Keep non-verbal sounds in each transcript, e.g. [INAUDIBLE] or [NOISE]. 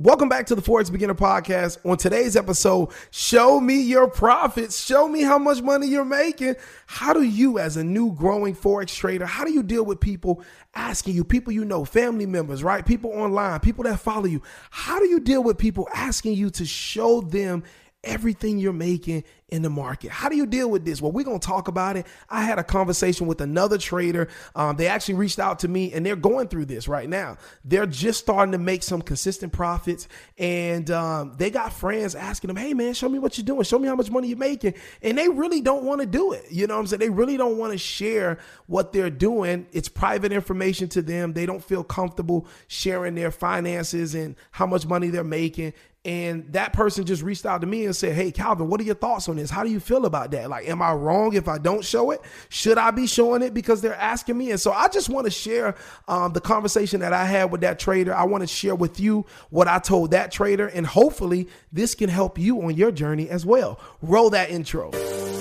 Welcome back to the Forex Beginner Podcast. On today's episode, show me your profits. Show me how much money you're making. How do you, as a new growing Forex trader, how do you deal with people asking you, people you know, family members, right? People online, people that follow you. How do you deal with people asking you to show them everything you're making in the market. How do you deal with this? Well, we're going to talk about it. I had a conversation with another trader. Um, they actually reached out to me and they're going through this right now. They're just starting to make some consistent profits. And um, they got friends asking them, hey, man, show me what you're doing. Show me how much money you're making. And they really don't want to do it. You know what I'm saying? They really don't want to share what they're doing. It's private information to them. They don't feel comfortable sharing their finances and how much money they're making. And that person just reached out to me and said, Hey, Calvin, what are your thoughts on this? How do you feel about that? Like, am I wrong if I don't show it? Should I be showing it because they're asking me? And so I just want to share um, the conversation that I had with that trader. I want to share with you what I told that trader. And hopefully, this can help you on your journey as well. Roll that intro.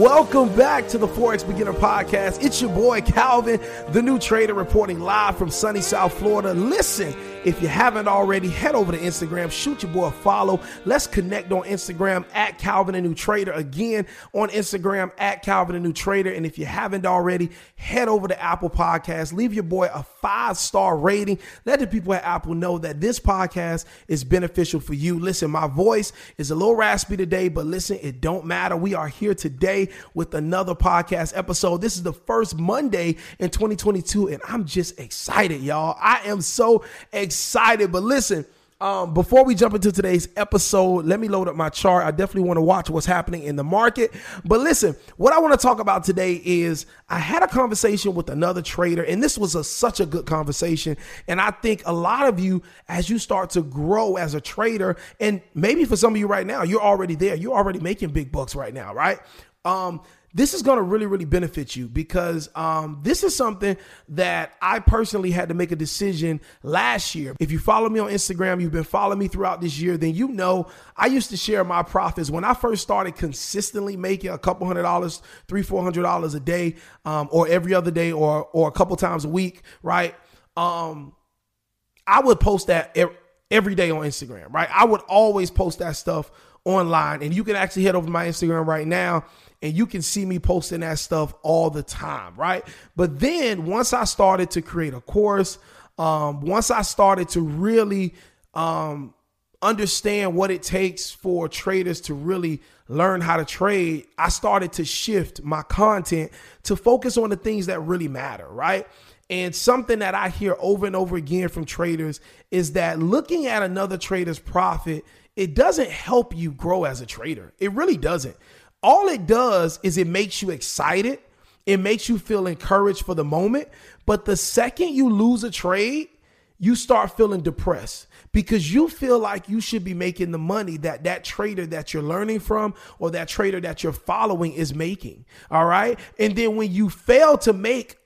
Welcome back to the Forex Beginner Podcast. It's your boy Calvin, the new trader, reporting live from sunny South Florida. Listen, if you haven't already, head over to Instagram, shoot your boy a follow. Let's connect on Instagram at Calvin a New Trader. Again, on Instagram at Calvin a New Trader. And if you haven't already, head over to Apple Podcasts. Leave your boy a five star rating. Let the people at Apple know that this podcast is beneficial for you. Listen, my voice is a little raspy today, but listen, it don't matter. We are here today with another podcast episode. This is the first Monday in 2022, and I'm just excited, y'all. I am so excited excited. But listen, um, before we jump into today's episode, let me load up my chart. I definitely want to watch what's happening in the market. But listen, what I want to talk about today is I had a conversation with another trader, and this was a, such a good conversation. And I think a lot of you, as you start to grow as a trader, and maybe for some of you right now, you're already there, you're already making big bucks right now, right? Um, this is going to really, really benefit you because um, this is something that I personally had to make a decision last year. If you follow me on Instagram, you've been following me throughout this year, then you know I used to share my profits when I first started consistently making a couple hundred dollars, three, four hundred dollars a day, um, or every other day, or or a couple times a week, right? Um, I would post that every day on Instagram, right? I would always post that stuff online, and you can actually head over to my Instagram right now and you can see me posting that stuff all the time, right? But then once I started to create a course, um, once I started to really um, understand what it takes for traders to really learn how to trade, I started to shift my content to focus on the things that really matter, right? And something that I hear over and over again from traders is that looking at another trader's profit, it doesn't help you grow as a trader. It really doesn't all it does is it makes you excited. It makes you feel encouraged for the moment. But the second you lose a trade, you start feeling depressed because you feel like you should be making the money that that trader that you're learning from or that trader that you're following is making. All right. And then when you fail to make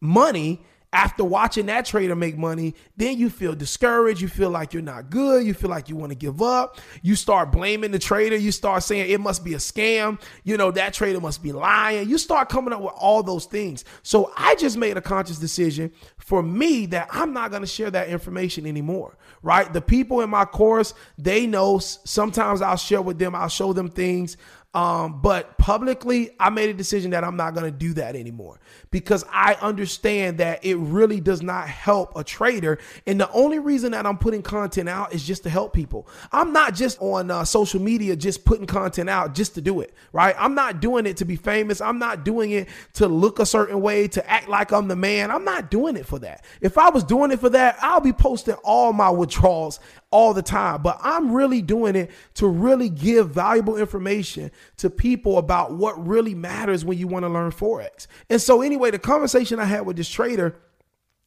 money after watching that trader make money, then you feel discouraged. You feel like you're not good. You feel like you want to give up. You start blaming the trader. You start saying it must be a scam. You know, that trader must be lying. You start coming up with all those things. So I just made a conscious decision for me that I'm not going to share that information anymore, right? The people in my course, they know sometimes I'll share with them, I'll show them things um, but publicly, I made a decision that I'm not going to do that anymore because I understand that it really does not help a trader. And the only reason that I'm putting content out is just to help people. I'm not just on uh, social media just putting content out just to do it, right? I'm not doing it to be famous. I'm not doing it to look a certain way, to act like I'm the man. I'm not doing it for that. If I was doing it for that, I'll be posting all my withdrawals all the time. But I'm really doing it to really give valuable information to people about what really matters when you want to learn Forex. And so, anyway, the conversation I had with this trader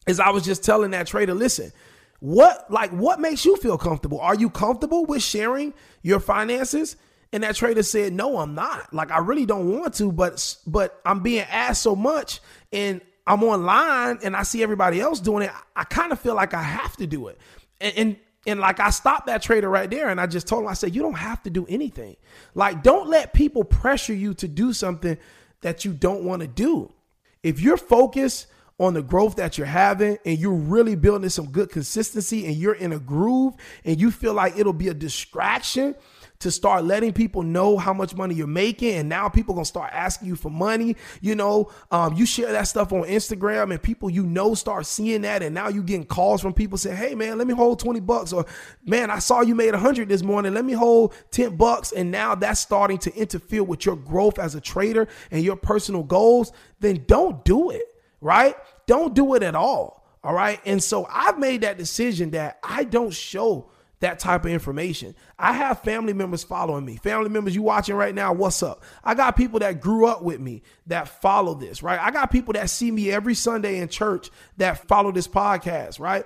is I was just telling that trader, listen, what like what makes you feel comfortable? Are you comfortable with sharing your finances? And that trader said, "No, I'm not. Like I really don't want to, but but I'm being asked so much and I'm online and I see everybody else doing it. I kind of feel like I have to do it." And, and and like I stopped that trader right there and I just told him, I said, you don't have to do anything. Like, don't let people pressure you to do something that you don't want to do. If you're focused on the growth that you're having and you're really building some good consistency and you're in a groove and you feel like it'll be a distraction to start letting people know how much money you're making. And now people gonna start asking you for money. You know, um, you share that stuff on Instagram and people you know start seeing that. And now you getting calls from people saying, Hey man, let me hold 20 bucks. Or man, I saw you made a hundred this morning. Let me hold 10 bucks. And now that's starting to interfere with your growth as a trader and your personal goals. Then don't do it, right? Don't do it at all. All right. And so I've made that decision that I don't show that type of information. I have family members following me. Family members, you watching right now, what's up? I got people that grew up with me that follow this, right? I got people that see me every Sunday in church that follow this podcast, right?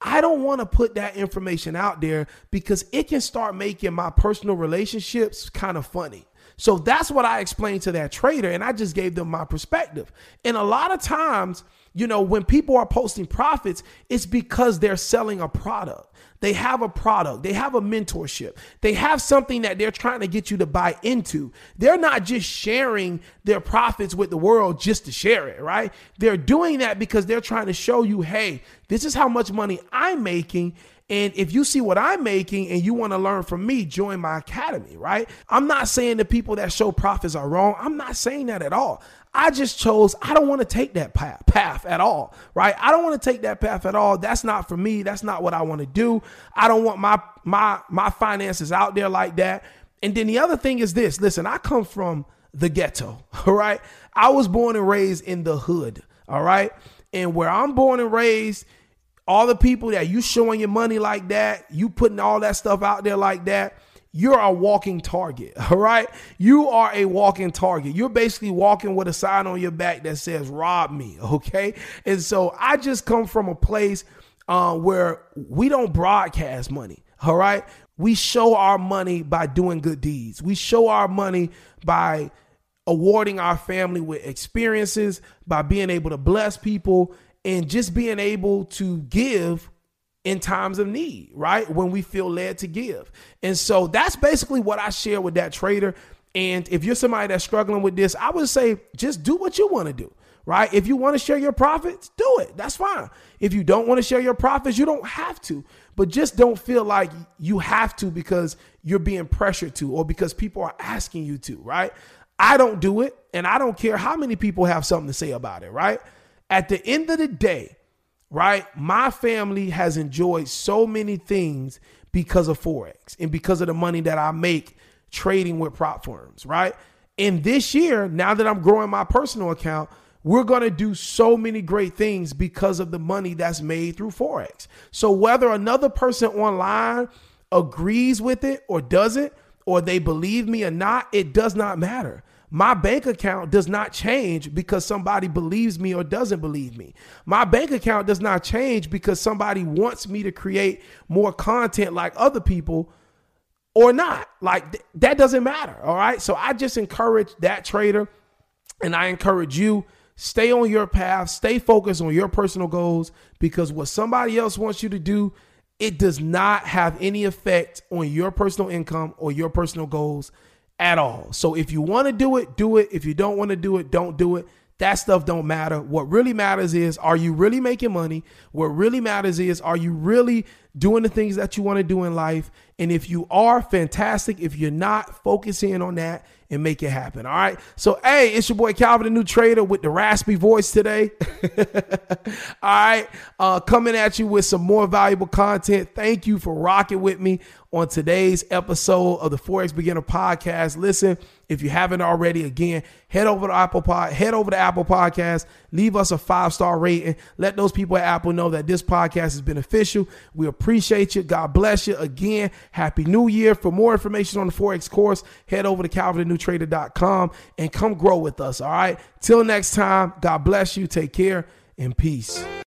I don't want to put that information out there because it can start making my personal relationships kind of funny. So that's what I explained to that trader, and I just gave them my perspective. And a lot of times, you know, when people are posting profits, it's because they're selling a product. They have a product, they have a mentorship, they have something that they're trying to get you to buy into. They're not just sharing their profits with the world just to share it, right? They're doing that because they're trying to show you, hey, this is how much money I'm making. And if you see what I'm making and you want to learn from me, join my academy, right? I'm not saying the people that show profits are wrong. I'm not saying that at all. I just chose, I don't want to take that path, path at all, right? I don't want to take that path at all. That's not for me. That's not what I want to do. I don't want my my my finances out there like that. And then the other thing is this, listen, I come from the ghetto, [LAUGHS] all right? I was born and raised in the hood, all right? And where I'm born and raised, all the people that you showing your money like that, you putting all that stuff out there like that, you're a walking target, [LAUGHS] all right? You are a walking target. You're basically walking with a sign on your back that says, rob me, [LAUGHS] okay? And so I just come from a place uh, where we don't broadcast money, all right? We show our money by doing good deeds. We show our money by awarding our family with experiences, by being able to bless people, and just being able to give in times of need, right? When we feel led to give. And so that's basically what I share with that trader. And if you're somebody that's struggling with this, I would say just do what you want to do, right? If you want to share your profits, do it. That's fine. If you don't want to share your profits, you don't have to. But just don't feel like you have to because you're being pressured to or because people are asking you to, right? I don't do it. And I don't care how many people have something to say about it, right? At the end of the day, right? My family has enjoyed so many things because of Forex and because of the money that I make trading with prop firms, right? And this year, now that I'm growing my personal account, we're going to do so many great things because of the money that's made through Forex. So whether another person online agrees with it or doesn't, or they believe me or not, it does not matter. My bank account does not change because somebody believes me or doesn't believe me. My bank account does not change because somebody wants me to create more content like other people or not. Like th- that doesn't matter. All right. So I just encourage that trader and I encourage you Stay on your path, stay focused on your personal goals because what somebody else wants you to do, it does not have any effect on your personal income or your personal goals at all. So if you want to do it, do it. If you don't want to do it, don't do it. That stuff don't matter. What really matters is are you really making money? What really matters is are you really doing the things that you want to do in life? And if you are, fantastic. If you're not, focus in on that and make it happen. All right. So, hey, it's your boy Calvin, the new trader with the raspy voice today. [LAUGHS] all right. Uh, coming at you with some more valuable content. Thank you for rocking with me on today's episode of the Forex Beginner Podcast. Listen, if you haven't already, again, head over to Apple Pod, head over to Apple Podcast, leave us a five star rating. Let those people at Apple know that this podcast is beneficial. We appreciate you. God bless you. Again, Happy New Year. For more information on the Forex course, head over to calvinthenewtrader.com and come grow with us. All right. Till next time, God bless you. Take care and peace.